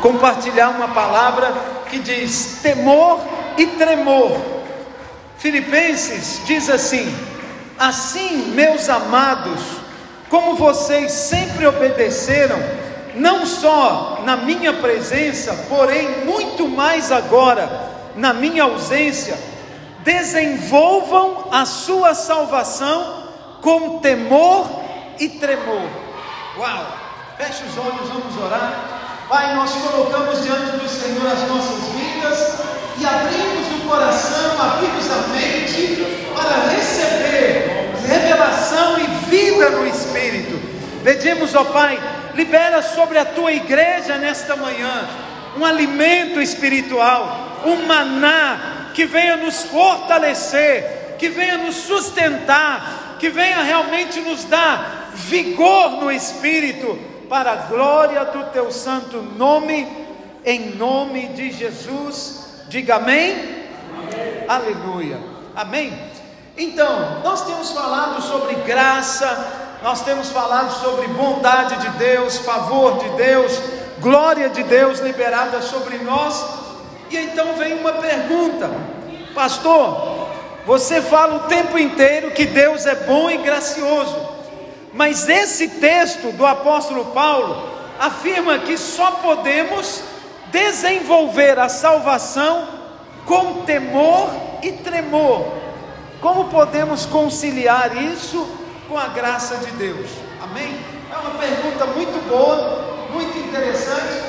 compartilhar uma palavra que diz temor e tremor. Filipenses diz assim: Assim, meus amados, como vocês sempre obedeceram, não só na minha presença, porém muito mais agora na minha ausência, desenvolvam a sua salvação com temor e tremor. Uau! Feche os olhos, vamos orar. Pai, nós colocamos diante do Senhor as nossas vidas e abrimos o coração, abrimos a mente para receber revelação e vida no Espírito. Pedimos, ó Pai, libera sobre a tua igreja nesta manhã um alimento espiritual, um maná que venha nos fortalecer, que venha nos sustentar, que venha realmente nos dar vigor no espírito, para a glória do teu santo nome, em nome de Jesus. Diga amém. amém. Aleluia. Amém. Então, nós temos falado sobre graça, nós temos falado sobre bondade de Deus, favor de Deus, glória de Deus liberada sobre nós. E então vem uma pergunta, pastor. Você fala o tempo inteiro que Deus é bom e gracioso, mas esse texto do apóstolo Paulo afirma que só podemos desenvolver a salvação com temor e tremor. Como podemos conciliar isso com a graça de Deus? Amém? É uma pergunta muito boa, muito interessante,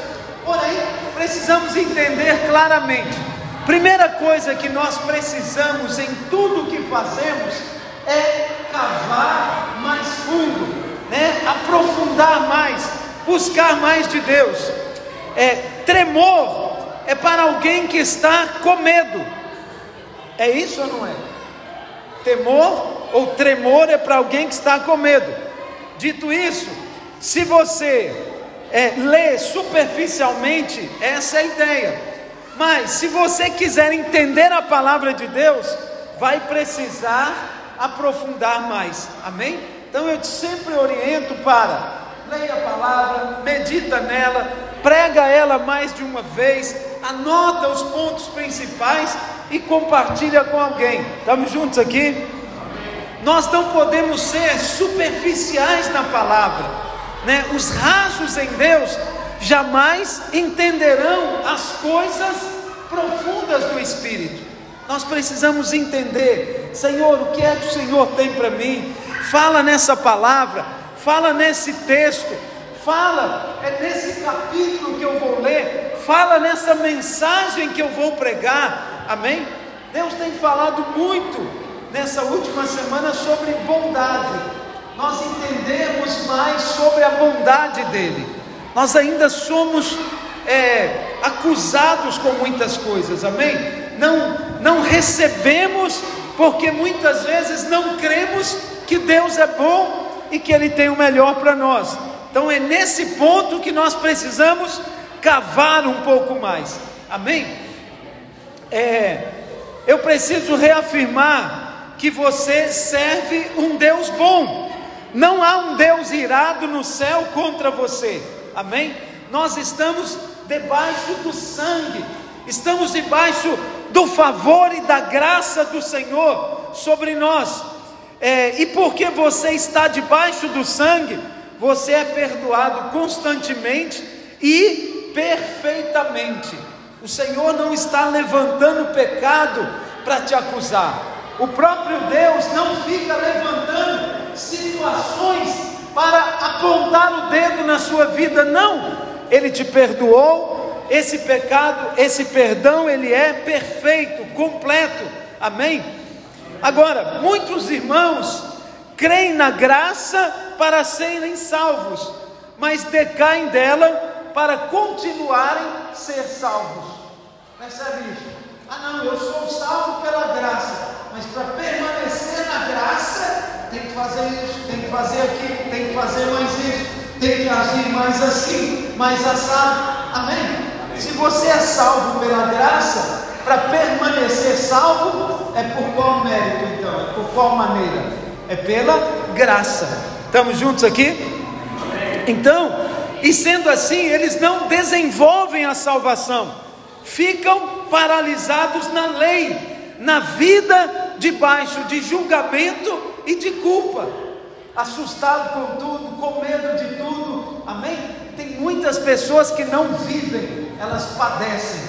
porém precisamos entender claramente. Primeira coisa que nós precisamos em tudo que fazemos é cavar mais fundo, né? aprofundar mais, buscar mais de Deus. É, tremor é para alguém que está com medo. É isso ou não é? Temor ou tremor é para alguém que está com medo. Dito isso, se você é, ler superficialmente, essa é a ideia. Mas se você quiser entender a palavra de Deus, vai precisar aprofundar mais. Amém? Então eu sempre oriento para leia a palavra, medita nela, prega ela mais de uma vez, anota os pontos principais e compartilha com alguém. Estamos juntos aqui? Nós não podemos ser superficiais na palavra né, os rasos em Deus jamais entenderão as coisas profundas do Espírito. Nós precisamos entender, Senhor, o que é que o Senhor tem para mim? Fala nessa palavra, fala nesse texto, fala é nesse capítulo que eu vou ler, fala nessa mensagem que eu vou pregar. Amém? Deus tem falado muito nessa última semana sobre bondade nós entendemos mais sobre a bondade dele. Nós ainda somos é, acusados com muitas coisas, amém? Não, não recebemos porque muitas vezes não cremos que Deus é bom e que Ele tem o melhor para nós. Então é nesse ponto que nós precisamos cavar um pouco mais, amém? É, eu preciso reafirmar que você serve um Deus bom. Não há um Deus irado no céu contra você. Amém? Nós estamos debaixo do sangue, estamos debaixo do favor e da graça do Senhor sobre nós. É, e porque você está debaixo do sangue, você é perdoado constantemente e perfeitamente. O Senhor não está levantando pecado para te acusar. O próprio Deus não fica levantando situações para apontar o dedo na sua vida, não. Ele te perdoou, esse pecado, esse perdão, ele é perfeito, completo. Amém? Agora, muitos irmãos creem na graça para serem salvos, mas decaem dela para continuarem ser salvos. Percebe isso? Ah, não, eu sou salvo pela graça, mas para permanecer na graça, tem que fazer isso, tem que fazer aquilo, tem que fazer mais isso, tem que agir mais assim, mais assado. Amém? Se você é salvo pela graça, para permanecer salvo, é por qual mérito então? É por qual maneira? É pela graça. Estamos juntos aqui? Então, E sendo assim, eles não desenvolvem a salvação, ficam paralisados na lei, na vida debaixo de julgamento e de culpa, assustado com tudo, com medo de tudo, amém? Tem muitas pessoas que não vivem, elas padecem,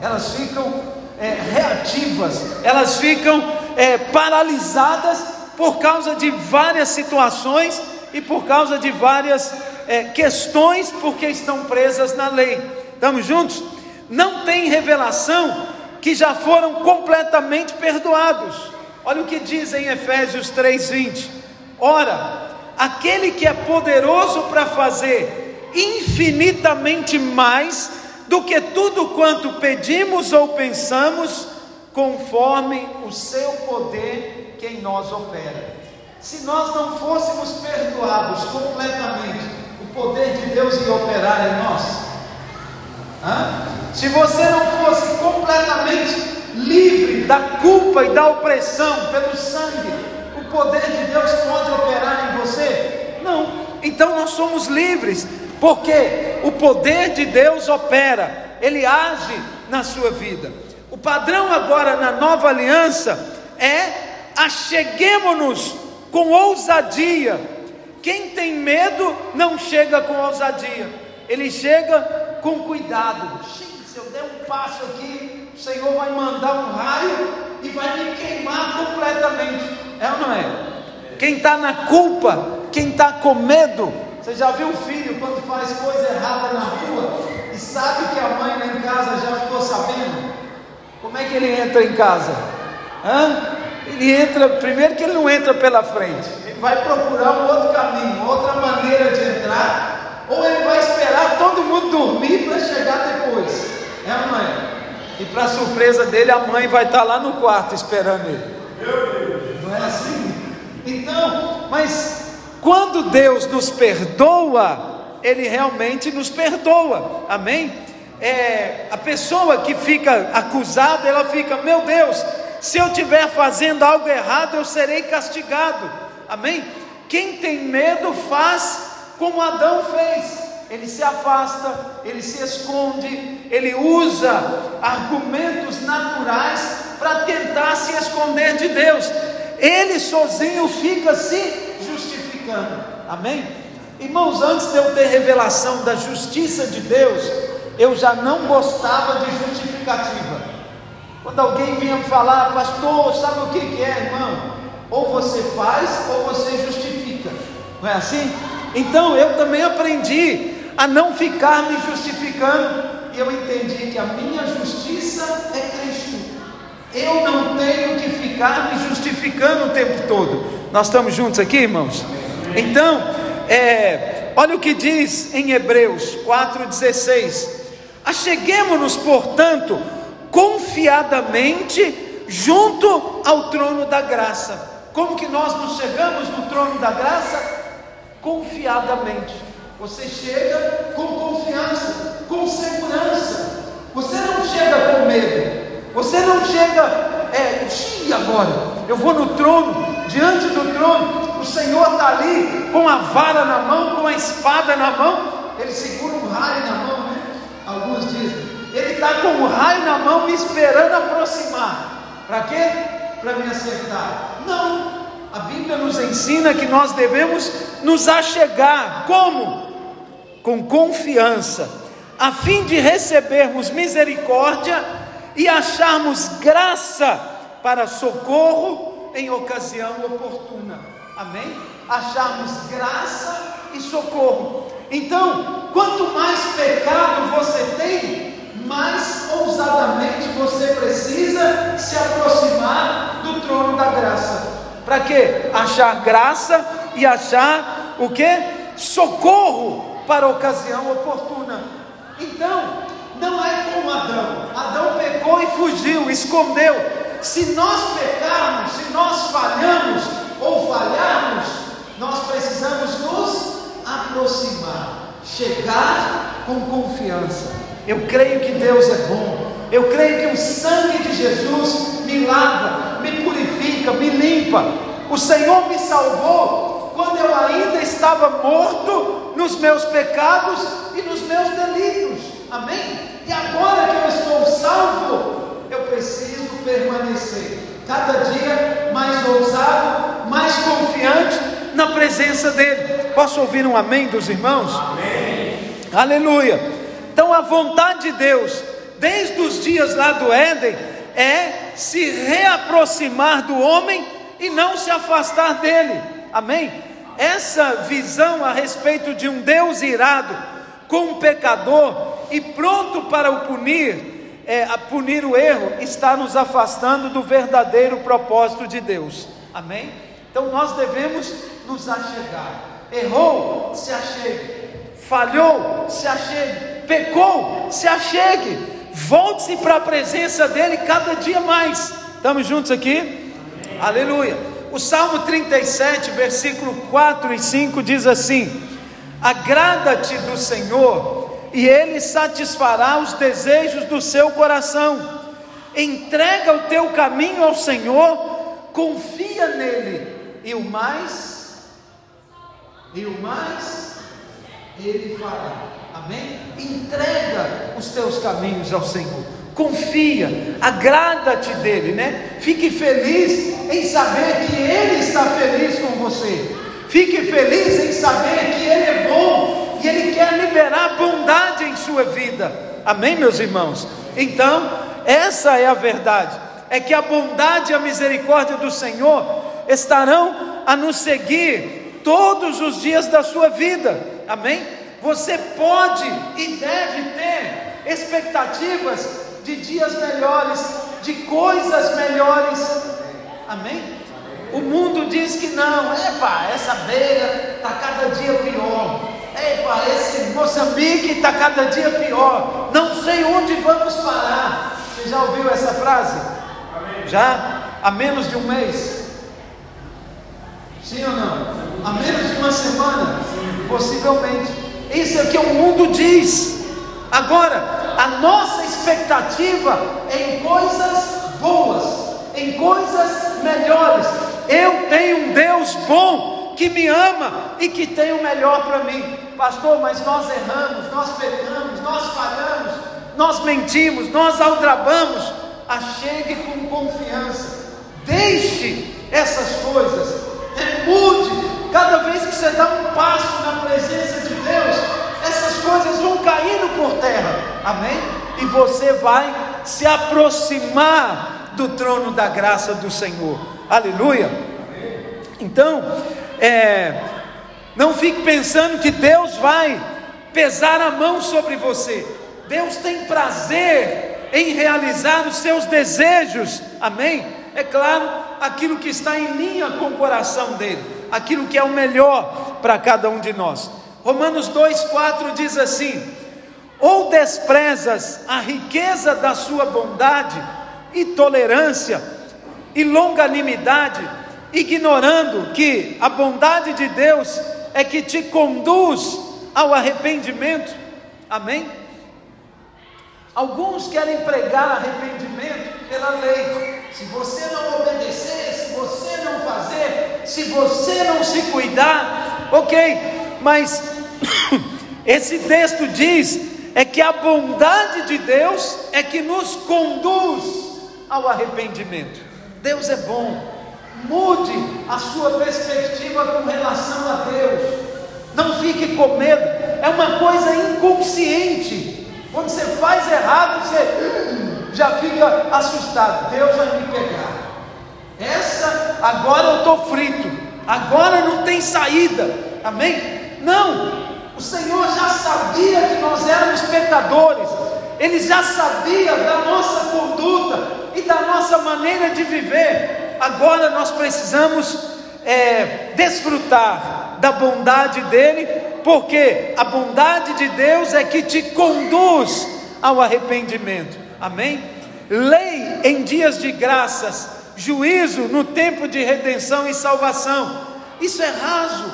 elas ficam é, reativas, elas ficam é, paralisadas por causa de várias situações e por causa de várias é, questões, porque estão presas na lei. Estamos juntos? Não tem revelação que já foram completamente perdoados. Olha o que diz em Efésios 3:20. Ora, aquele que é poderoso para fazer infinitamente mais do que tudo quanto pedimos ou pensamos, conforme o seu poder que em nós opera. Se nós não fôssemos perdoados completamente, o poder de Deus ia operar em nós. Hã? Se você não fosse completamente livre da culpa e da opressão pelo sangue, o poder de Deus pode operar em você? Não. Então nós somos livres, porque o poder de Deus opera, ele age na sua vida. O padrão agora na nova aliança é acheguemos-nos com ousadia. Quem tem medo não chega com ousadia, ele chega com cuidado. Se eu der um passo aqui, o Senhor vai mandar um raio e vai me queimar completamente. É ou não é? Quem está na culpa, quem está com medo, você já viu o filho quando faz coisa errada na rua e sabe que a mãe lá em casa já ficou sabendo? Como é que ele entra em casa? Hã? Ele entra, primeiro que ele não entra pela frente, ele vai procurar um outro caminho, outra maneira de entrar, ou ele vai esperar todo mundo dormir para chegar depois. É não é? E para surpresa dele, a mãe vai estar lá no quarto esperando ele. Não é assim? Então, mas quando Deus nos perdoa, Ele realmente nos perdoa, amém? É, a pessoa que fica acusada, ela fica, meu Deus, se eu estiver fazendo algo errado, eu serei castigado, amém? Quem tem medo faz como Adão fez, ele se afasta, ele se esconde, ele usa argumentos naturais para tentar se esconder de Deus, ele sozinho fica se justificando. Amém? Irmãos, antes de eu ter revelação da justiça de Deus, eu já não gostava de justificativa. Quando alguém vinha falar, pastor, sabe o que, que é, irmão? Ou você faz ou você justifica. Não é assim? Então eu também aprendi a não ficar me justificando. E eu entendi que a minha justiça é Cristo. Eu não tenho que ficar me justificando o tempo todo. Nós estamos juntos aqui, irmãos? Então, é, olha o que diz em Hebreus 4,16: Acheguemos-nos, portanto, confiadamente junto ao trono da graça. Como que nós nos chegamos no trono da graça? Confiadamente. Você chega com confiança, com segurança. Você não chega com medo. Você não chega, é, agora? Eu vou no trono, diante do trono, o Senhor está ali com a vara na mão, com a espada na mão, ele segura um raio na mão, né? Alguns dizem, ele está com um raio na mão me esperando aproximar. Para quê? Para me acertar. Não, a Bíblia nos ensina que nós devemos nos achegar. Como? Com confiança, a fim de recebermos misericórdia e acharmos graça para socorro em ocasião oportuna. Amém? Acharmos graça e socorro. Então, quanto mais pecado você tem, mais ousadamente você precisa se aproximar do trono da graça. Para quê? Achar graça e achar o que? Socorro para a ocasião oportuna. Então, não é como Adão. Adão pecou e fugiu, escondeu. Se nós pecarmos, se nós falhamos, ou falharmos, nós precisamos nos aproximar, chegar com confiança. Eu creio que Deus é bom. Eu creio que o sangue de Jesus me lava, me purifica, me limpa. O Senhor me salvou quando eu ainda estava morto nos meus pecados e nos meus delitos. Amém? E agora que eu estou salvo, eu preciso permanecer cada dia mais ousado, mais confiante na presença dEle. Posso ouvir um amém dos irmãos? Amém. Aleluia. Então a vontade de Deus, desde os dias lá do Éden, é se reaproximar do homem e não se afastar dele. Amém? Essa visão a respeito de um Deus irado com um pecador e pronto para o punir, é, a punir o erro, está nos afastando do verdadeiro propósito de Deus. Amém? Então nós devemos nos achegar. Errou, se achegue. Falhou, se achegue. Pecou, se achegue. Volte-se para a presença dEle cada dia mais. Estamos juntos aqui? Amém. Aleluia. O Salmo 37, versículo 4 e 5 diz assim: Agrada-te do Senhor, e Ele satisfará os desejos do seu coração. Entrega o teu caminho ao Senhor, confia nele, e o mais, e o mais, Ele fará. Amém? Entrega os teus caminhos ao Senhor. Confia, agrada-te dele, né? Fique feliz em saber que ele está feliz com você. Fique feliz em saber que ele é bom e ele quer liberar bondade em sua vida. Amém, meus irmãos? Então, essa é a verdade. É que a bondade e a misericórdia do Senhor estarão a nos seguir todos os dias da sua vida. Amém? Você pode e deve ter expectativas de dias melhores, de coisas melhores. Amém? O mundo diz que não, epa, essa beira está cada dia pior. Epa, esse Moçambique está cada dia pior. Não sei onde vamos parar. Você já ouviu essa frase? Amém. Já? Há menos de um mês? Sim ou não? Há menos de uma semana? Sim. Possivelmente. Isso é o que o mundo diz. Agora, a nossa expectativa é em coisas boas, em coisas melhores. Eu tenho um Deus bom que me ama e que tem o melhor para mim. Pastor, mas nós erramos, nós pecamos, nós falhamos, nós mentimos, nós aldrabamos. Achegue com confiança. Deixe essas coisas. Mude Cada vez que você dá um passo na presença de Deus, essas coisas vão caindo por terra. Amém? E você vai se aproximar do trono da graça do Senhor. Aleluia. Então, é, não fique pensando que Deus vai pesar a mão sobre você. Deus tem prazer em realizar os seus desejos. Amém? É claro, aquilo que está em linha com o coração dele aquilo que é o melhor para cada um de nós. Romanos 2,4 diz assim: Ou desprezas a riqueza da sua bondade e tolerância e longanimidade, ignorando que a bondade de Deus é que te conduz ao arrependimento. Amém? Alguns querem pregar arrependimento pela lei. Se você não obedecer, se você não fazer, se você não se cuidar, ok, mas esse texto diz é que a bondade de Deus é que nos conduz ao arrependimento. Deus é bom, mude a sua perspectiva com relação a Deus, não fique com medo, é uma coisa inconsciente. Quando você faz errado, você hum, já fica assustado. Deus vai me pegar. Essa, agora eu estou frito. Agora não tem saída. Amém? Não. O Senhor já sabia que nós éramos pecadores. Ele já sabia da nossa conduta e da nossa maneira de viver. Agora nós precisamos é, desfrutar da bondade dEle porque a bondade de Deus é que te conduz ao arrependimento. Amém? Lei em dias de graças, juízo no tempo de redenção e salvação. Isso é raso.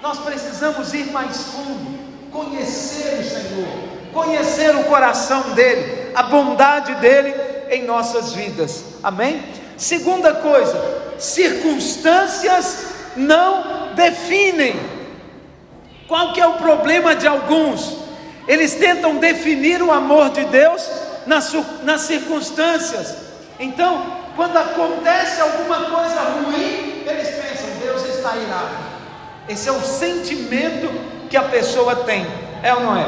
Nós precisamos ir mais fundo, conhecer o Senhor, conhecer o coração dele, a bondade dele em nossas vidas. Amém? Segunda coisa, circunstâncias não definem Qual que é o problema de alguns? Eles tentam definir o amor de Deus nas, nas circunstâncias. Então, quando acontece alguma coisa ruim, eles pensam, Deus está irado. Esse é o sentimento que a pessoa tem, é ou não é?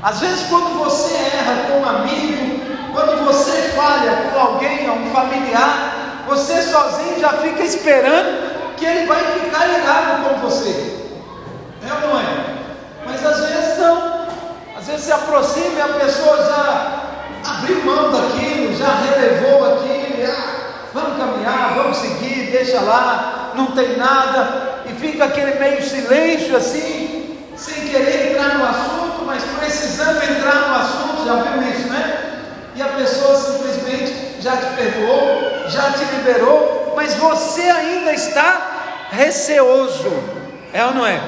Às vezes, quando você erra com um amigo, quando você falha com alguém, um familiar, você sozinho já fica esperando que ele vai ficar irado com você. É ou não é? Mas às vezes não. Às vezes se aproxima e a pessoa já abriu mão daquilo, já relevou aquilo, ah, vamos caminhar, vamos seguir, deixa lá, não tem nada, e fica aquele meio silêncio assim, sem querer entrar no assunto, mas precisando entrar no assunto, já viu isso, né? E a pessoa simplesmente já te perdoou, já te liberou, mas você ainda está receoso, é ou não é?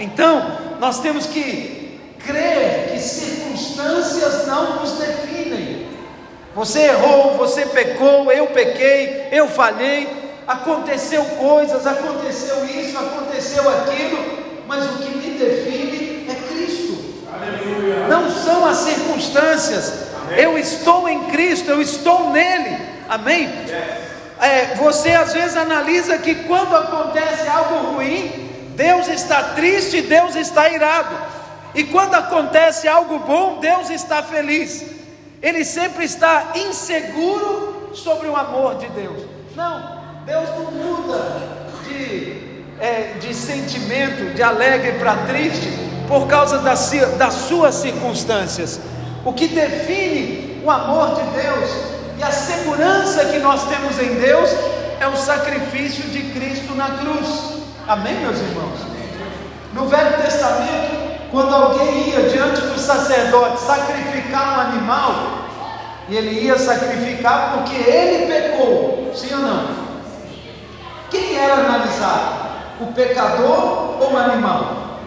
Então, nós temos que crer que circunstâncias não nos definem. Você errou, você pecou, eu pequei, eu falhei, aconteceu coisas, aconteceu isso, aconteceu aquilo, mas o que me define é Cristo. Aleluia. Não são as circunstâncias. Eu estou em Cristo, eu estou nele. Amém? É, você às vezes analisa que quando acontece algo ruim, Deus está triste, Deus está irado. E quando acontece algo bom, Deus está feliz. Ele sempre está inseguro sobre o amor de Deus. Não, Deus não muda de, é, de sentimento, de alegre para triste, por causa das, das suas circunstâncias. O que define o amor de Deus e a segurança que nós temos em Deus é o sacrifício de Cristo na cruz. Amém, meus irmãos? No Velho Testamento, quando alguém ia diante do sacerdote sacrificar um animal, ele ia sacrificar porque ele pecou, sim ou não? Quem era analisado? O pecador ou o animal?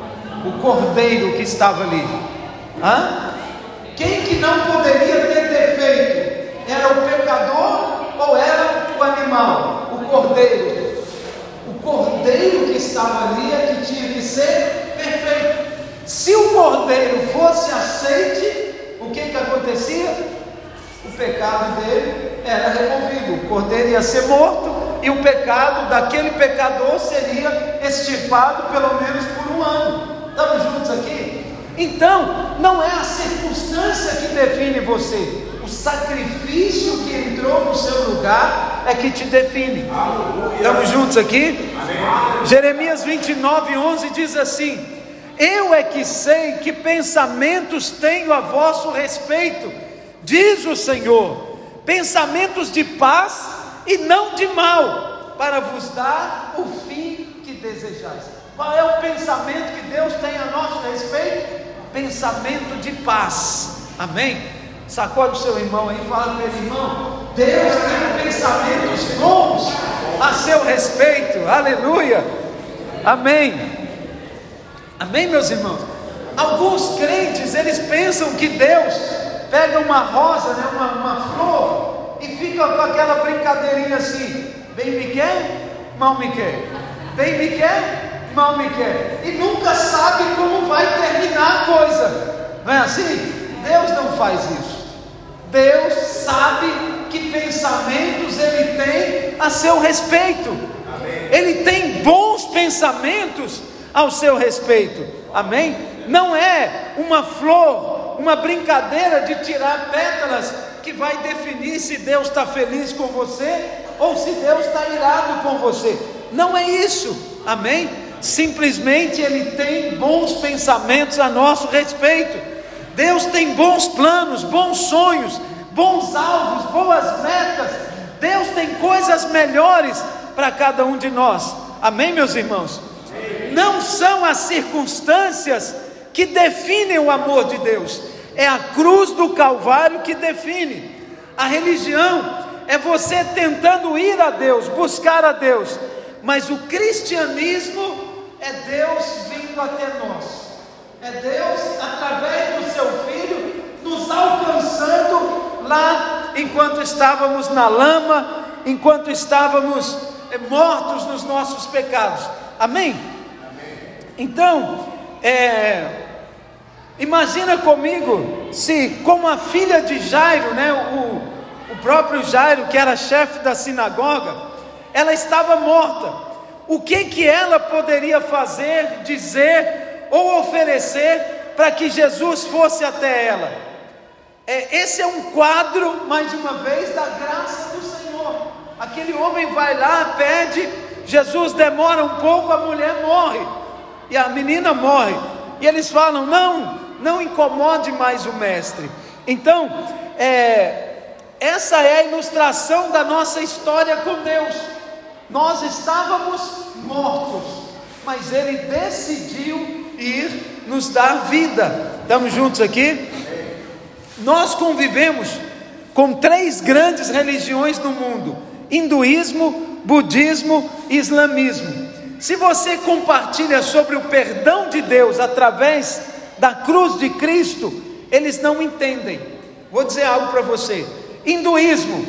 O cordeiro que estava ali. Hã? Quem que não poderia ter defeito? Era o pecador ou era o animal? O cordeiro cordeiro que estava ali é que tinha que ser perfeito. Se o cordeiro fosse aceite, o que, que acontecia? O pecado dele era removido. O cordeiro ia ser morto e o pecado daquele pecador seria extirpado pelo menos por um ano. Estamos juntos aqui? Então, não é a circunstância que define você, o sacrifício que entrou no seu lugar é que te define. Estamos juntos aqui? Amém. Jeremias 29, 11 diz assim: Eu é que sei que pensamentos tenho a vosso respeito, diz o Senhor, pensamentos de paz e não de mal, para vos dar o fim que desejais. Qual é o pensamento que Deus tem a nosso respeito? Pensamento de paz. Amém? Sacode o seu irmão aí fala para ele, irmão, Deus tem pensamentos bons a seu respeito, aleluia, amém, amém, meus irmãos. Alguns crentes eles pensam que Deus pega uma rosa, né, uma, uma flor, e fica com aquela brincadeirinha assim: bem me quer, mal me quer, bem me quer, mal me quer, e nunca sabe como vai terminar a coisa, não é assim? Deus não faz isso. Deus sabe que pensamentos Ele tem a seu respeito. Amém. Ele tem bons pensamentos ao seu respeito. Amém? Não é uma flor, uma brincadeira de tirar pétalas que vai definir se Deus está feliz com você ou se Deus está irado com você. Não é isso. Amém? Simplesmente Ele tem bons pensamentos a nosso respeito. Deus tem bons planos, bons sonhos, bons alvos, boas metas. Deus tem coisas melhores para cada um de nós. Amém, meus irmãos? Não são as circunstâncias que definem o amor de Deus, é a cruz do Calvário que define. A religião é você tentando ir a Deus, buscar a Deus, mas o cristianismo é Deus vindo até nós. É Deus, através do seu Filho, nos alcançando lá enquanto estávamos na lama, enquanto estávamos eh, mortos nos nossos pecados. Amém? Amém. Então, é, imagina comigo se, como a filha de Jairo, né, o, o próprio Jairo, que era chefe da sinagoga, ela estava morta. O que que ela poderia fazer, dizer ou oferecer para que Jesus fosse até ela? É, esse é um quadro, mais uma vez, da graça do Senhor. Aquele homem vai lá, pede, Jesus demora um pouco, a mulher morre, e a menina morre, e eles falam: não, não incomode mais o mestre. Então, é, essa é a ilustração da nossa história com Deus. Nós estávamos mortos, mas Ele decidiu ir nos dar vida. Estamos juntos aqui? Nós convivemos com três grandes religiões no mundo: hinduísmo, budismo e islamismo. Se você compartilha sobre o perdão de Deus através da cruz de Cristo, eles não entendem. Vou dizer algo para você: hinduísmo,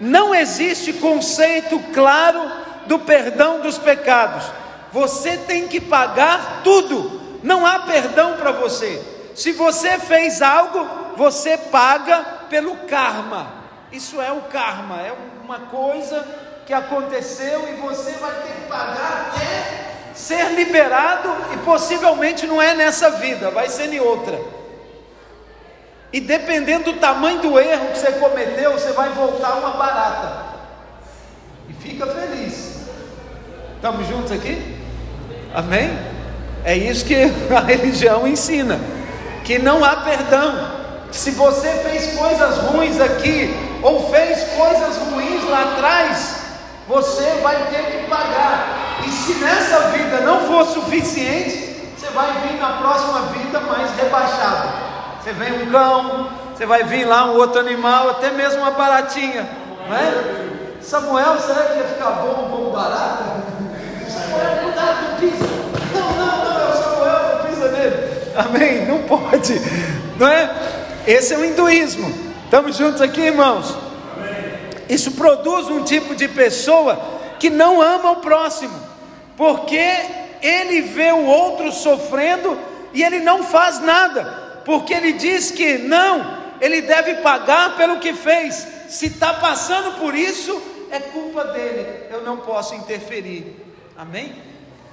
não existe conceito claro do perdão dos pecados. Você tem que pagar tudo, não há perdão para você. Se você fez algo, você paga pelo karma. Isso é o karma, é uma coisa que aconteceu e você vai ter que pagar até ser liberado e possivelmente não é nessa vida, vai ser em outra. E dependendo do tamanho do erro que você cometeu, você vai voltar uma barata. E fica feliz. Estamos juntos aqui? Amém? É isso que a religião ensina: que não há perdão. Se você fez coisas ruins aqui, ou fez coisas ruins lá atrás, você vai ter que pagar. E se nessa vida não for suficiente, você vai vir na próxima vida mais rebaixado. Você vem um cão, você vai vir lá um outro animal, até mesmo uma baratinha, não é? Samuel, será que ia ficar bom um pouco barato? Samuel, cuidado, não pisa. Não, não, não, é o Samuel, não pisa nele. Amém? Não pode, não é? Esse é o hinduísmo. Estamos juntos aqui, irmãos? Isso produz um tipo de pessoa que não ama o próximo, porque ele vê o outro sofrendo e ele não faz nada, porque ele diz que não, ele deve pagar pelo que fez. Se está passando por isso, é culpa dele, eu não posso interferir. Amém?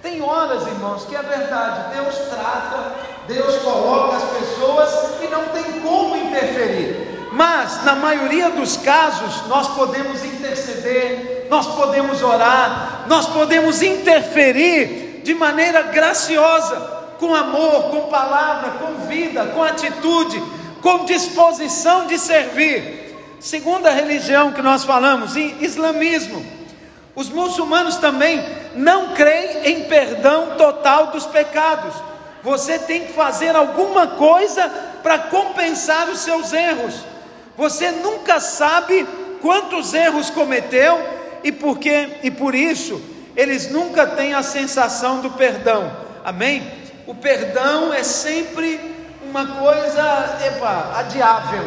Tem horas, irmãos, que é verdade, Deus trata, Deus coloca as pessoas e não tem como interferir. Mas, na maioria dos casos, nós podemos interceder, nós podemos orar, nós podemos interferir de maneira graciosa, com amor, com palavra, com vida, com atitude, com disposição de servir. Segunda religião que nós falamos, islamismo. Os muçulmanos também não creem em perdão total dos pecados. Você tem que fazer alguma coisa para compensar os seus erros. Você nunca sabe quantos erros cometeu e por quê? E por isso eles nunca têm a sensação do perdão. Amém? O perdão é sempre uma coisa, epa, adiável.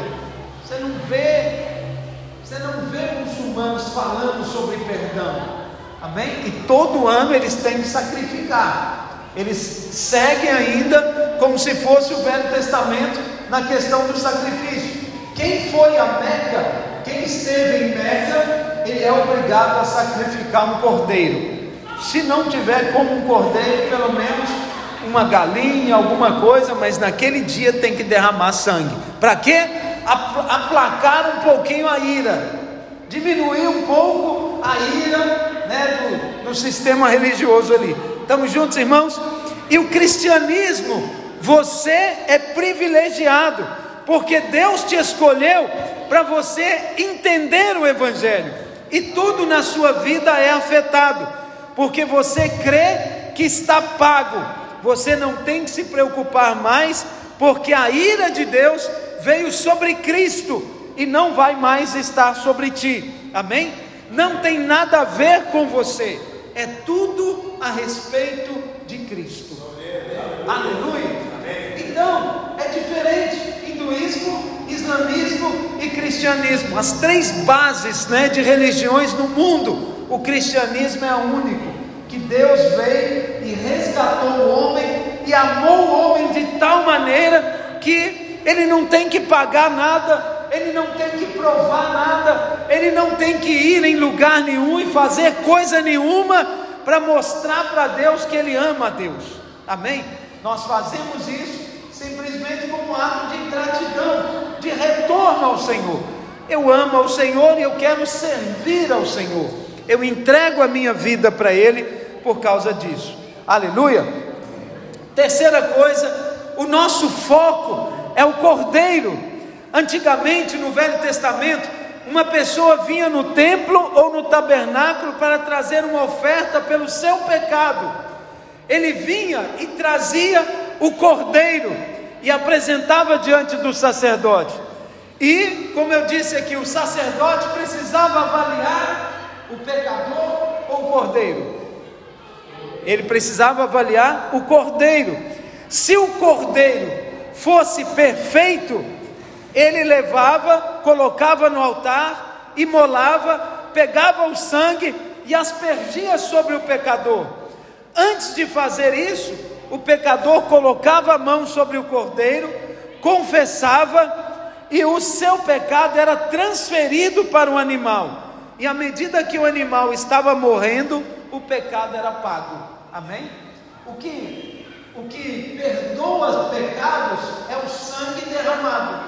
Você não vê, você não vê muçulmanos falando sobre perdão. Amém? E todo ano eles têm que sacrificar. Eles seguem ainda como se fosse o Velho Testamento na questão do sacrifício. Quem foi a Meca, quem esteve em Meca, ele é obrigado a sacrificar um cordeiro. Se não tiver como um cordeiro, pelo menos uma galinha, alguma coisa, mas naquele dia tem que derramar sangue. Para quê? Aplacar um pouquinho a ira, diminuir um pouco a ira né, do, do sistema religioso ali. Estamos juntos, irmãos? E o cristianismo, você é privilegiado porque Deus te escolheu para você entender o Evangelho, e tudo na sua vida é afetado, porque você crê que está pago, você não tem que se preocupar mais, porque a ira de Deus veio sobre Cristo e não vai mais estar sobre ti, amém? Não tem nada a ver com você, é tudo a respeito de Cristo, aleluia. Então é diferente hinduísmo, islamismo e cristianismo, as três bases né, de religiões no mundo. O cristianismo é o único que Deus veio e resgatou o homem e amou o homem de tal maneira que ele não tem que pagar nada, ele não tem que provar nada, ele não tem que ir em lugar nenhum e fazer coisa nenhuma para mostrar para Deus que ele ama a Deus. Amém? Nós fazemos isso simplesmente como ato de gratidão, de retorno ao Senhor. Eu amo ao Senhor e eu quero servir ao Senhor. Eu entrego a minha vida para Ele por causa disso. Aleluia. Terceira coisa, o nosso foco é o Cordeiro. Antigamente, no Velho Testamento, uma pessoa vinha no templo ou no tabernáculo para trazer uma oferta pelo seu pecado. Ele vinha e trazia o cordeiro e apresentava diante do sacerdote. E, como eu disse aqui, o sacerdote precisava avaliar o pecador ou o cordeiro. Ele precisava avaliar o cordeiro. Se o cordeiro fosse perfeito, ele levava, colocava no altar, imolava, pegava o sangue e aspergia sobre o pecador. Antes de fazer isso, o pecador colocava a mão sobre o cordeiro, confessava e o seu pecado era transferido para o animal. E à medida que o animal estava morrendo, o pecado era pago. Amém? O que, o que perdoa os pecados é o sangue derramado.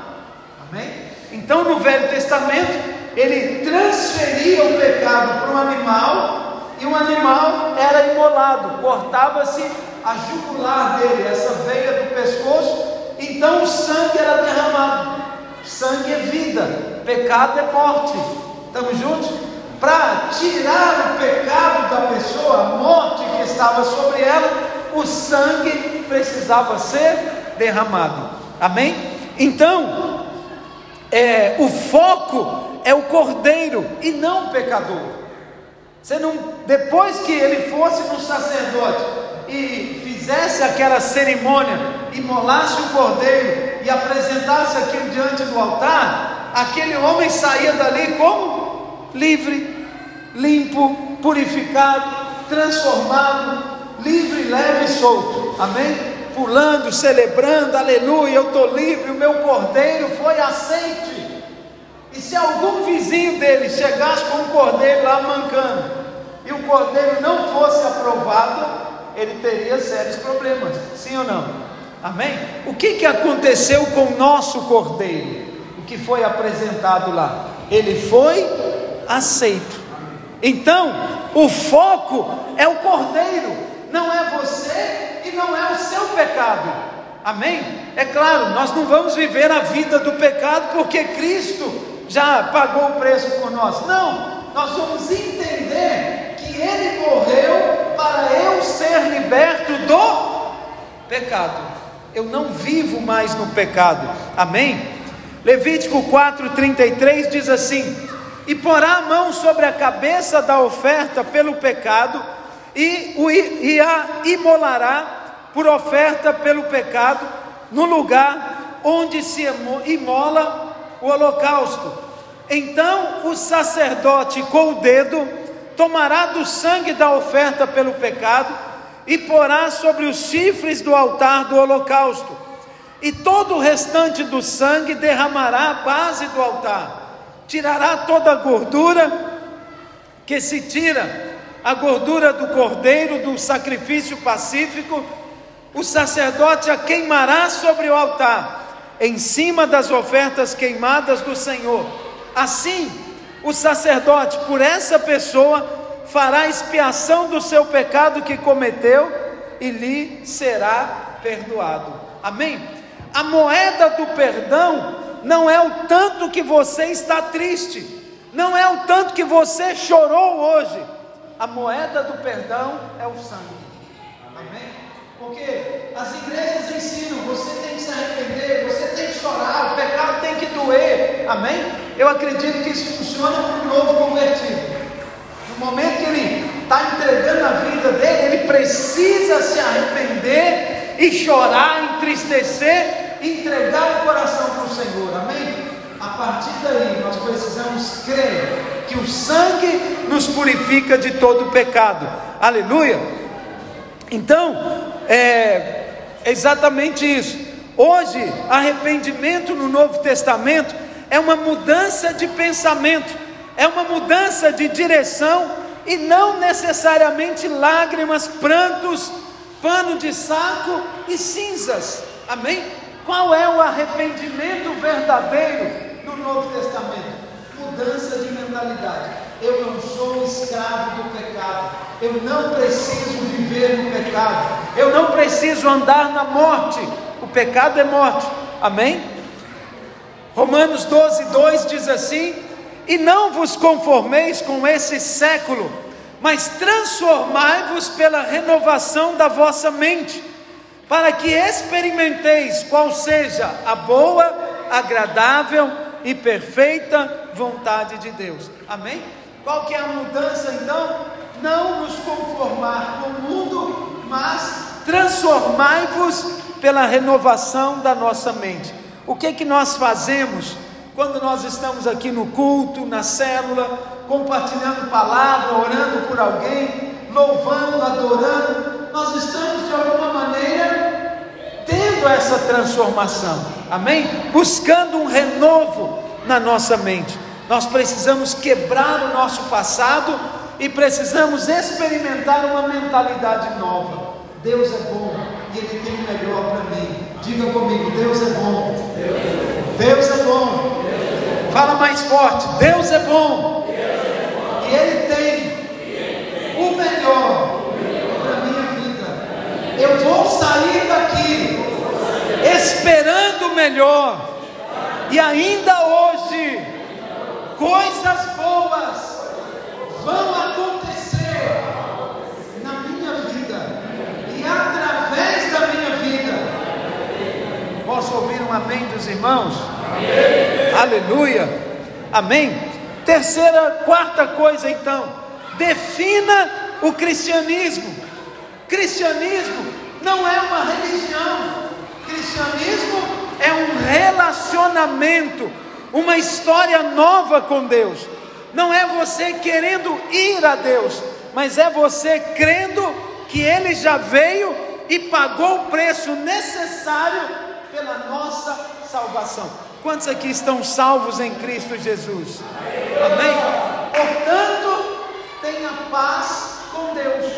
Amém? Então no Velho Testamento, ele transferia o pecado para o animal e o animal era imolado, cortava-se a jugular dele, essa veia do pescoço, então o sangue era derramado. Sangue é vida, pecado é morte. Estamos juntos? Para tirar o pecado da pessoa, a morte que estava sobre ela, o sangue precisava ser derramado. Amém? Então, é, o foco é o cordeiro e não o pecador. Você não, depois que ele fosse no sacerdote e fizesse aquela cerimônia, imolasse o cordeiro e apresentasse aquilo diante do altar, aquele homem saía dali como livre, limpo, purificado, transformado, livre, leve e solto. Amém? Pulando, celebrando, aleluia, eu estou livre, o meu cordeiro foi aceite. E se algum vizinho dele chegasse com um cordeiro lá mancando, e o cordeiro não fosse aprovado, ele teria sérios problemas, sim ou não? Amém? O que, que aconteceu com o nosso cordeiro? O que foi apresentado lá? Ele foi aceito. Então, o foco é o cordeiro, não é você e não é o seu pecado. Amém? É claro, nós não vamos viver a vida do pecado porque Cristo já pagou o preço por nós. Não, nós vamos entender que Ele morreu para eu ser liberto do pecado. Eu não vivo mais no pecado. Amém? Levítico 4:33 diz assim: E porá a mão sobre a cabeça da oferta pelo pecado e, o, e a imolará por oferta pelo pecado no lugar onde se imola o holocausto. Então o sacerdote com o dedo tomará do sangue da oferta pelo pecado e porá sobre os chifres do altar do holocausto, e todo o restante do sangue derramará a base do altar, tirará toda a gordura que se tira, a gordura do cordeiro do sacrifício pacífico, o sacerdote a queimará sobre o altar, em cima das ofertas queimadas do Senhor. Assim, o sacerdote, por essa pessoa, fará expiação do seu pecado que cometeu e lhe será perdoado. Amém? A moeda do perdão não é o tanto que você está triste, não é o tanto que você chorou hoje. A moeda do perdão é o sangue. Amém? Porque as igrejas ensinam, você tem que se arrepender, você tem que chorar, o pecado tem que doer. Amém? Eu acredito que isso funciona para o novo convertido. No momento que ele está entregando a vida dele, ele precisa se arrepender e chorar, entristecer, entregar o coração para o Senhor. Amém? A partir daí, nós precisamos crer que o sangue nos purifica de todo pecado. Aleluia. Então, é, exatamente isso. Hoje, arrependimento no Novo Testamento é uma mudança de pensamento, é uma mudança de direção e não necessariamente lágrimas, prantos, pano de saco e cinzas. Amém? Qual é o arrependimento verdadeiro no Novo Testamento? Mudança de mentalidade. Eu não sou escravo do pecado. Eu não preciso viver no pecado. Eu não preciso andar na morte. O pecado é morte. Amém? Romanos 12, 2 diz assim: E não vos conformeis com esse século, mas transformai-vos pela renovação da vossa mente para que experimenteis qual seja a boa, agradável e perfeita vontade de Deus. Amém? Qual que é a mudança então? Não nos conformar com o mundo, mas transformai-vos pela renovação da nossa mente. O que que nós fazemos quando nós estamos aqui no culto, na célula, compartilhando palavra, orando por alguém, louvando, adorando? Nós estamos de alguma maneira tendo essa transformação, amém? Buscando um renovo na nossa mente. Nós precisamos quebrar o nosso passado e precisamos experimentar uma mentalidade nova. Deus é bom e Ele tem o melhor para mim. Diga comigo: Deus é bom. Deus é bom. Fala mais forte: Deus é bom. E Ele tem o melhor. Eu vou sair daqui esperando melhor. E ainda hoje, coisas boas vão acontecer na minha vida e através da minha vida. Posso ouvir um amém dos irmãos? Amém. Aleluia. Amém. Terceira, quarta coisa então, defina o cristianismo. Cristianismo não é uma religião, cristianismo é um relacionamento, uma história nova com Deus. Não é você querendo ir a Deus, mas é você crendo que Ele já veio e pagou o preço necessário pela nossa salvação. Quantos aqui estão salvos em Cristo Jesus? Amém? Portanto, tenha paz com Deus.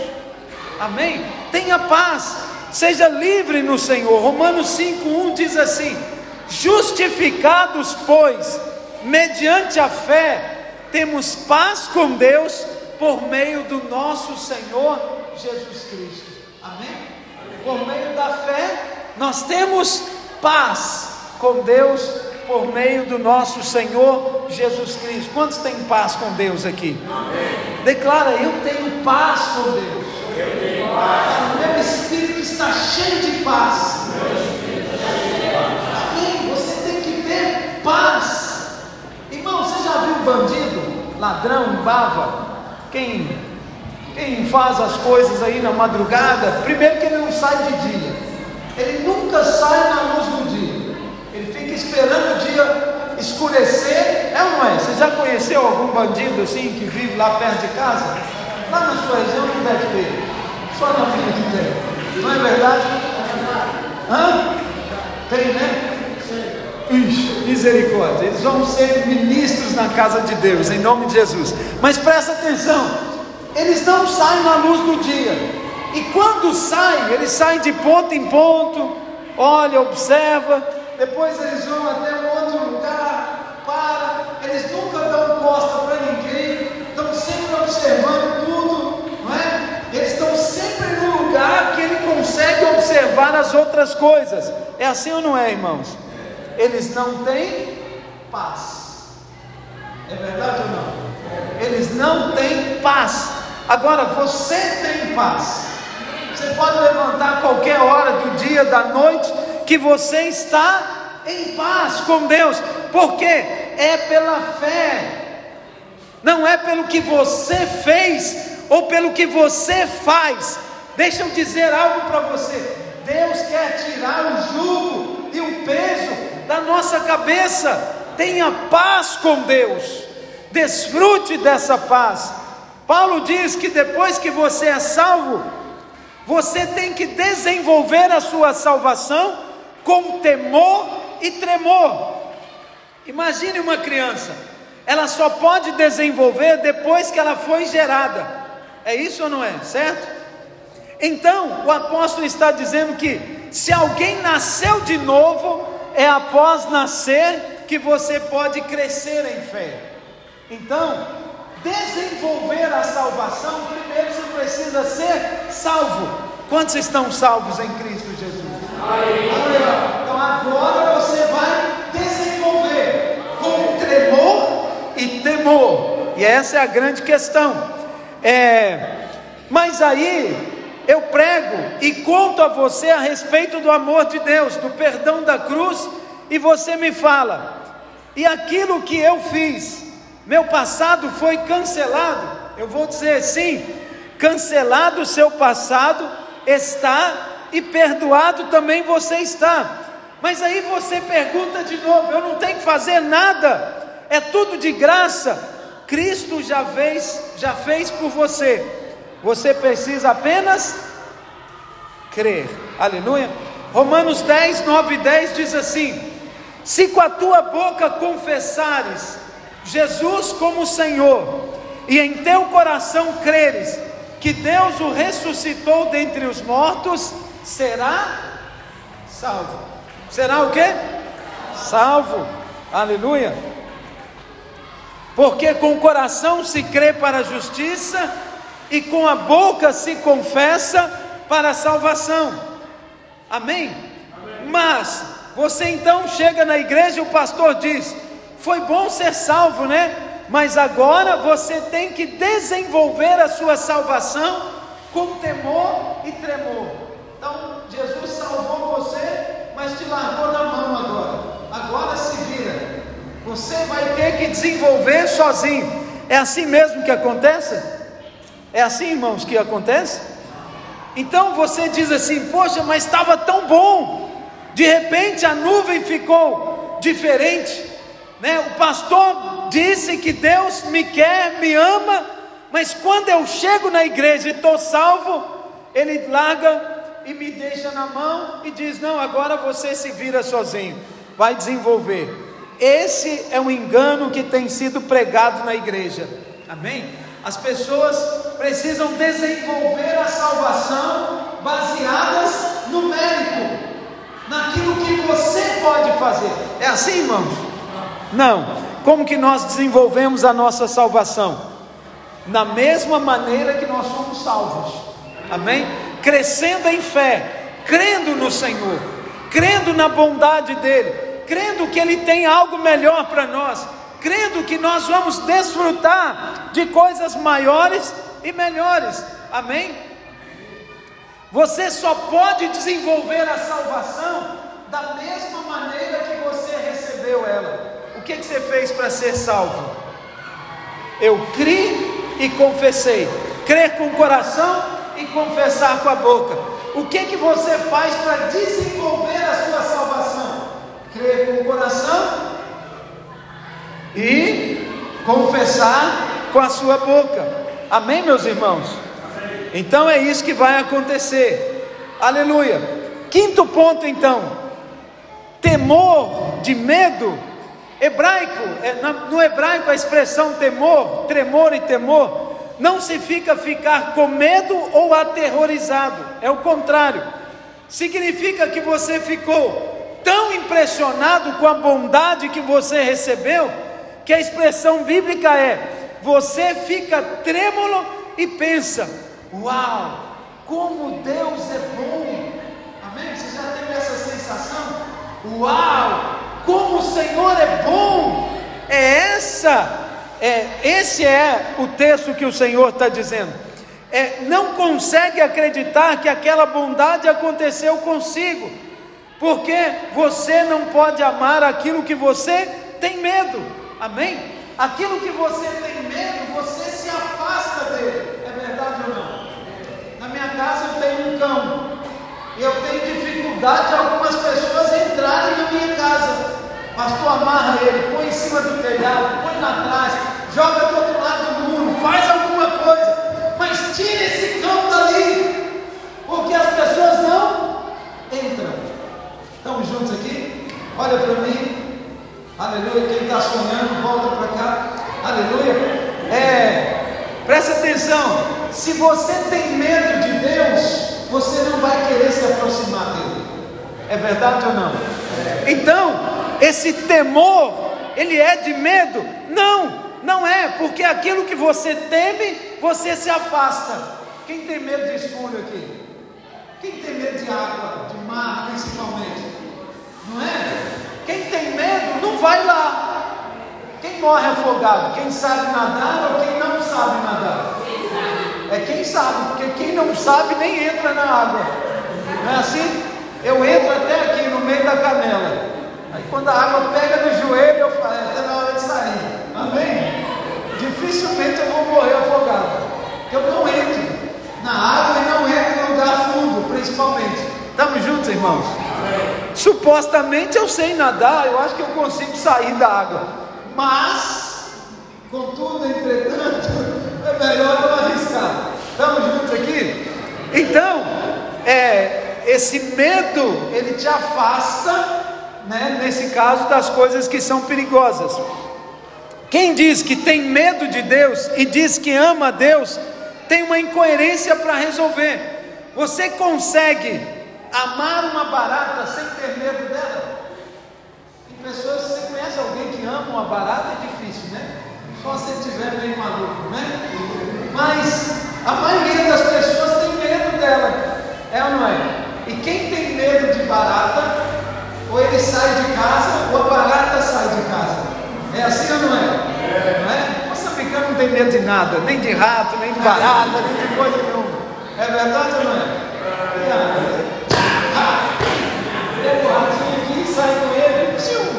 Amém? Tenha paz. Seja livre no Senhor. Romanos 5:1 diz assim: Justificados, pois, mediante a fé, temos paz com Deus por meio do nosso Senhor Jesus Cristo. Amém? Por meio da fé, nós temos paz com Deus por meio do nosso Senhor Jesus Cristo. Quantos têm paz com Deus aqui? Amém. Declara: Eu tenho paz com Deus. Eu tenho paz. O meu espírito está cheio de paz. Amém? Você tem que ter paz. Irmão, você já viu bandido, ladrão, bava? Quem, quem faz as coisas aí na madrugada? Primeiro que ele não sai de dia. Ele nunca sai na luz do dia. Ele fica esperando o dia escurecer. É ou é? Você já conheceu algum bandido assim que vive lá perto de casa? Lá na sua região não deve ter. Só na minha que tem. Não é verdade? Hã? Tem, né? Misericórdia. Eles vão ser ministros na casa de Deus, em nome de Jesus. Mas presta atenção: eles não saem na luz do dia. E quando saem, eles saem de ponto em ponto, olha, observa, depois eles vão até um outro lugar, para, eles nunca dão costa para ninguém, estão sempre observando tudo, não é? Eles estão sempre no lugar que ele consegue observar as outras coisas. É assim ou não é, irmãos? Eles não têm paz. É verdade ou não? Eles não têm paz. Agora você tem paz. Você pode levantar qualquer hora do dia, da noite, que você está em paz com Deus, porque é pela fé, não é pelo que você fez ou pelo que você faz. Deixa eu dizer algo para você: Deus quer tirar o jugo e o peso da nossa cabeça. Tenha paz com Deus, desfrute dessa paz. Paulo diz que depois que você é salvo, Você tem que desenvolver a sua salvação com temor e tremor. Imagine uma criança, ela só pode desenvolver depois que ela foi gerada. É isso ou não é? Certo? Então, o apóstolo está dizendo que se alguém nasceu de novo, é após nascer que você pode crescer em fé. Então, desenvolver a salvação, primeiro você precisa ser salvo. Quantos estão salvos em Cristo Jesus? Então agora você vai desenvolver com tremor e temor. E essa é a grande questão. É, mas aí eu prego e conto a você a respeito do amor de Deus, do perdão da cruz, e você me fala, e aquilo que eu fiz, meu passado foi cancelado. Eu vou dizer sim, cancelado o seu passado está e perdoado também você está. Mas aí você pergunta de novo: eu não tenho que fazer nada, é tudo de graça. Cristo já fez, já fez por você. Você precisa apenas crer. Aleluia. Romanos 10, 9 e 10 diz assim: Se com a tua boca confessares Jesus como Senhor, e em teu coração creres que Deus o ressuscitou dentre os mortos, será salvo. Será o quê? Salvo. Aleluia. Porque com o coração se crê para a justiça e com a boca se confessa para a salvação. Amém? Amém. Mas você então chega na igreja e o pastor diz: foi bom ser salvo, né? Mas agora você tem que desenvolver a sua salvação com temor e tremor. Então, Jesus salvou você, mas te largou na mão agora. Agora se vira. Você vai ter que desenvolver sozinho. É assim mesmo que acontece? É assim, irmãos, que acontece? Então você diz assim: Poxa, mas estava tão bom. De repente a nuvem ficou diferente. Né? O pastor disse que Deus me quer, me ama, mas quando eu chego na igreja e estou salvo, ele larga e me deixa na mão e diz: Não, agora você se vira sozinho, vai desenvolver. Esse é um engano que tem sido pregado na igreja, amém? As pessoas precisam desenvolver a salvação baseadas no mérito, naquilo que você pode fazer. É assim, irmãos? Não. Como que nós desenvolvemos a nossa salvação? Na mesma maneira que nós somos salvos. Amém? Crescendo em fé, crendo no Senhor, crendo na bondade dele, crendo que ele tem algo melhor para nós, crendo que nós vamos desfrutar de coisas maiores e melhores. Amém? Você só pode desenvolver a salvação da mesma maneira que você recebeu ela que, que você fez para ser salvo? Eu criei e confessei. Crer com o coração e confessar com a boca. O que, que você faz para desenvolver a sua salvação? Crer com o coração e confessar com a sua boca. Amém, meus irmãos? Então é isso que vai acontecer. Aleluia. Quinto ponto, então: temor de medo Hebraico, é, no hebraico a expressão temor, tremor e temor, não significa ficar com medo ou aterrorizado, é o contrário. Significa que você ficou tão impressionado com a bondade que você recebeu, que a expressão bíblica é: você fica trêmulo e pensa, uau, como Deus é bom. Amém? Você já teve essa sensação? Uau, como o Senhor é bom. É essa, é, esse é o texto que o Senhor está dizendo. É, não consegue acreditar que aquela bondade aconteceu consigo, porque você não pode amar aquilo que você tem medo, Amém? Aquilo que você tem medo, você se afasta dele. É verdade ou não? Na minha casa eu tenho um cão. Eu tenho dificuldade de algumas pessoas entrarem na minha casa. Mas tu amarra ele, põe em cima do telhado, põe lá atrás, joga do outro lado do muro, faz alguma coisa, mas tira esse cão dali, porque as pessoas não entram. Estamos juntos aqui? Olha para mim. Aleluia. Quem está sonhando, volta para cá. Aleluia. É, presta atenção. Se você tem medo de Deus, você não vai querer se aproximar dele. É verdade ou não? Então, esse temor, ele é de medo? Não, não é, porque aquilo que você teme, você se afasta. Quem tem medo de escuro aqui? Quem tem medo de água, de mar, principalmente? Não é? Quem tem medo, não vai lá. Quem morre afogado? Quem sabe nadar ou quem não sabe nadar? É quem sabe, porque quem não sabe nem entra na água. Não é assim? Eu entro até aqui no meio da canela. Aí quando a água pega no joelho, eu falo, até na hora de sair. Amém? Dificilmente eu vou morrer afogado. Eu não entro na água e não entro em lugar fundo, principalmente. Estamos juntos, irmãos? Supostamente eu sei nadar, eu acho que eu consigo sair da água. Mas, contudo, entretanto, é melhor não arriscar. Estamos juntos aqui? Então, é, esse medo, ele te afasta, né, nesse caso, das coisas que são perigosas. Quem diz que tem medo de Deus e diz que ama a Deus, tem uma incoerência para resolver. Você consegue amar uma barata sem ter medo dela? pessoas, você conhece alguém que ama uma barata? É difícil, né? Só se estiver meio maluco, né? Mas a maioria das pessoas tem medo dela, é ou não é? E quem tem medo de barata, ou ele sai de casa, ou a barata sai de casa. É assim ou não é? Não é? Não tem medo de nada, nem de rato, nem de barata, nem de coisa nenhuma. É verdade ou não é? é. Pega o ratinho aqui sai com ele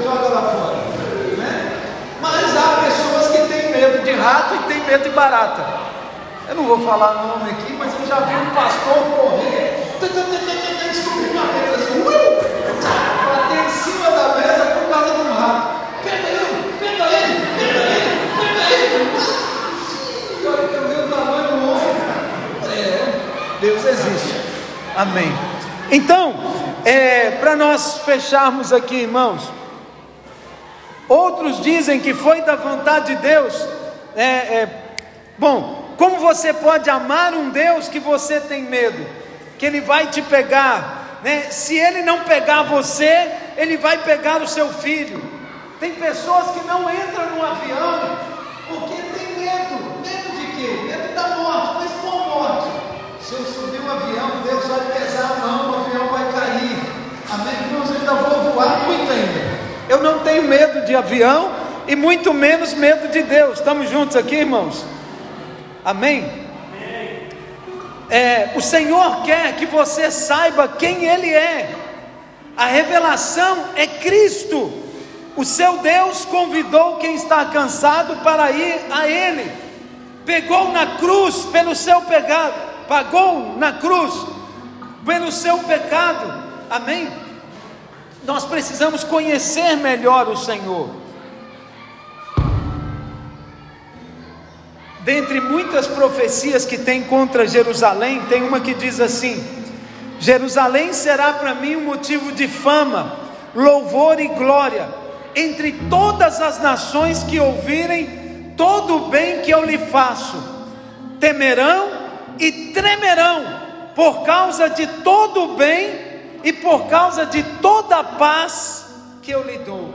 joga lá fora. Né? Mas há pessoas que têm medo de rato e têm medo de barata. Eu não vou falar nome aqui, mas eu já vi um pastor correr, descobrir uma mesa assim, bater em cima da mesa por causa de um rato. Pega ele, pega ele, pega ele, pega ele. E olha que eu vi o tamanho do homem. É, Deus existe. Amém. Então, é, para nós fecharmos aqui, irmãos, Outros dizem que foi da vontade de Deus. É, é, bom, como você pode amar um Deus que você tem medo? Que Ele vai te pegar. Né? Se Ele não pegar você, Ele vai pegar o seu filho. Tem pessoas que não entram no avião porque tem medo. Medo de quê? Medo da morte. Se eu subir um avião, Deus vai pesar a mão, o avião vai cair. Amém? Irmãos, ainda vou voar muito ainda. Eu não tenho medo de avião e muito menos medo de Deus. Estamos juntos aqui, irmãos? Amém? É, o Senhor quer que você saiba quem Ele é. A revelação é Cristo. O seu Deus convidou quem está cansado para ir a Ele. Pegou na cruz pelo seu pecado, pagou na cruz pelo seu pecado. Amém? nós precisamos conhecer melhor o Senhor. Dentre muitas profecias que tem contra Jerusalém, tem uma que diz assim: Jerusalém será para mim um motivo de fama, louvor e glória entre todas as nações que ouvirem todo o bem que eu lhe faço. Temerão e tremerão por causa de todo o bem e por causa de toda a paz que eu lhe dou,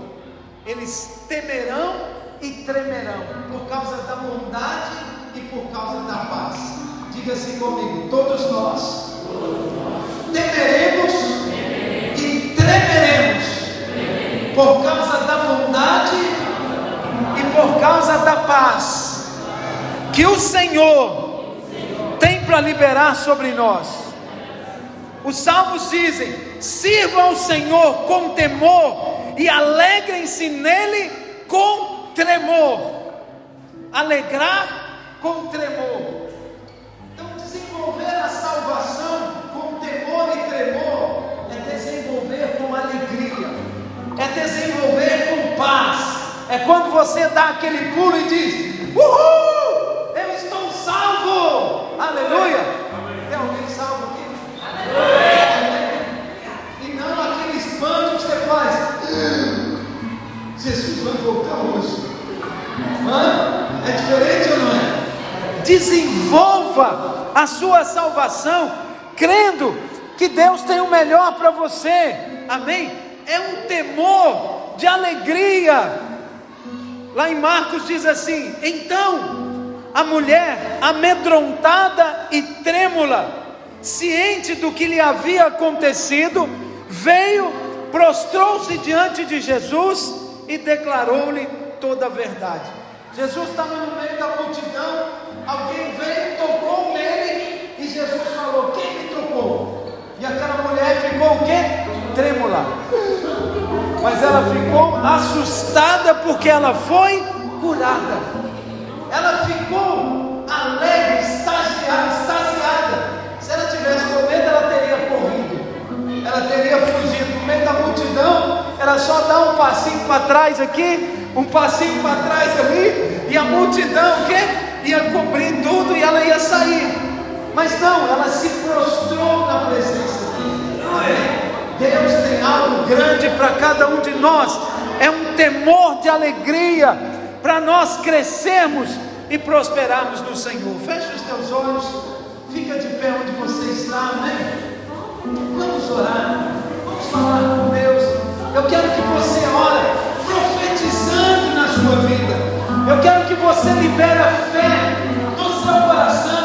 eles temerão e tremerão, por causa da bondade e por causa da paz. Diga assim comigo: todos nós temeremos e tremeremos por causa da bondade e por causa da paz que o Senhor para liberar sobre nós. Os salmos dizem: sirvam ao Senhor com temor e alegrem-se nele com tremor. Alegrar com tremor. Então, desenvolver a salvação com temor e tremor é desenvolver com alegria, é desenvolver com paz. É quando você dá aquele pulo e diz: Uhul! Aleluia! Tem alguém salvo aqui? E não aquele espanto que você faz. Jesus vai voltar hoje. Hã? É diferente ou não é? desenvolva a sua salvação, crendo que Deus tem o melhor para você, amém? É um temor de alegria. Lá em Marcos diz assim: então a mulher, amedrontada e trêmula, ciente do que lhe havia acontecido, veio, prostrou-se diante de Jesus e declarou-lhe toda a verdade. Jesus estava no meio da multidão, alguém veio, tocou nele e Jesus falou: Quem me tocou? E aquela mulher ficou o quê? Trêmula. Mas ela ficou assustada porque ela foi curada. Para trás aqui um passinho para trás ali, e a multidão que ia cobrir tudo e ela ia sair. Mas não, ela se prostrou na presença dele. Deus tem algo grande para cada um de nós. É um temor de alegria para nós crescermos e prosperarmos no Senhor. Feche os teus olhos, fica de pé onde você está, amém? Vamos orar, vamos falar Deus. Eu quero que você ore sua vida. Eu quero que você libere a fé no seu coração,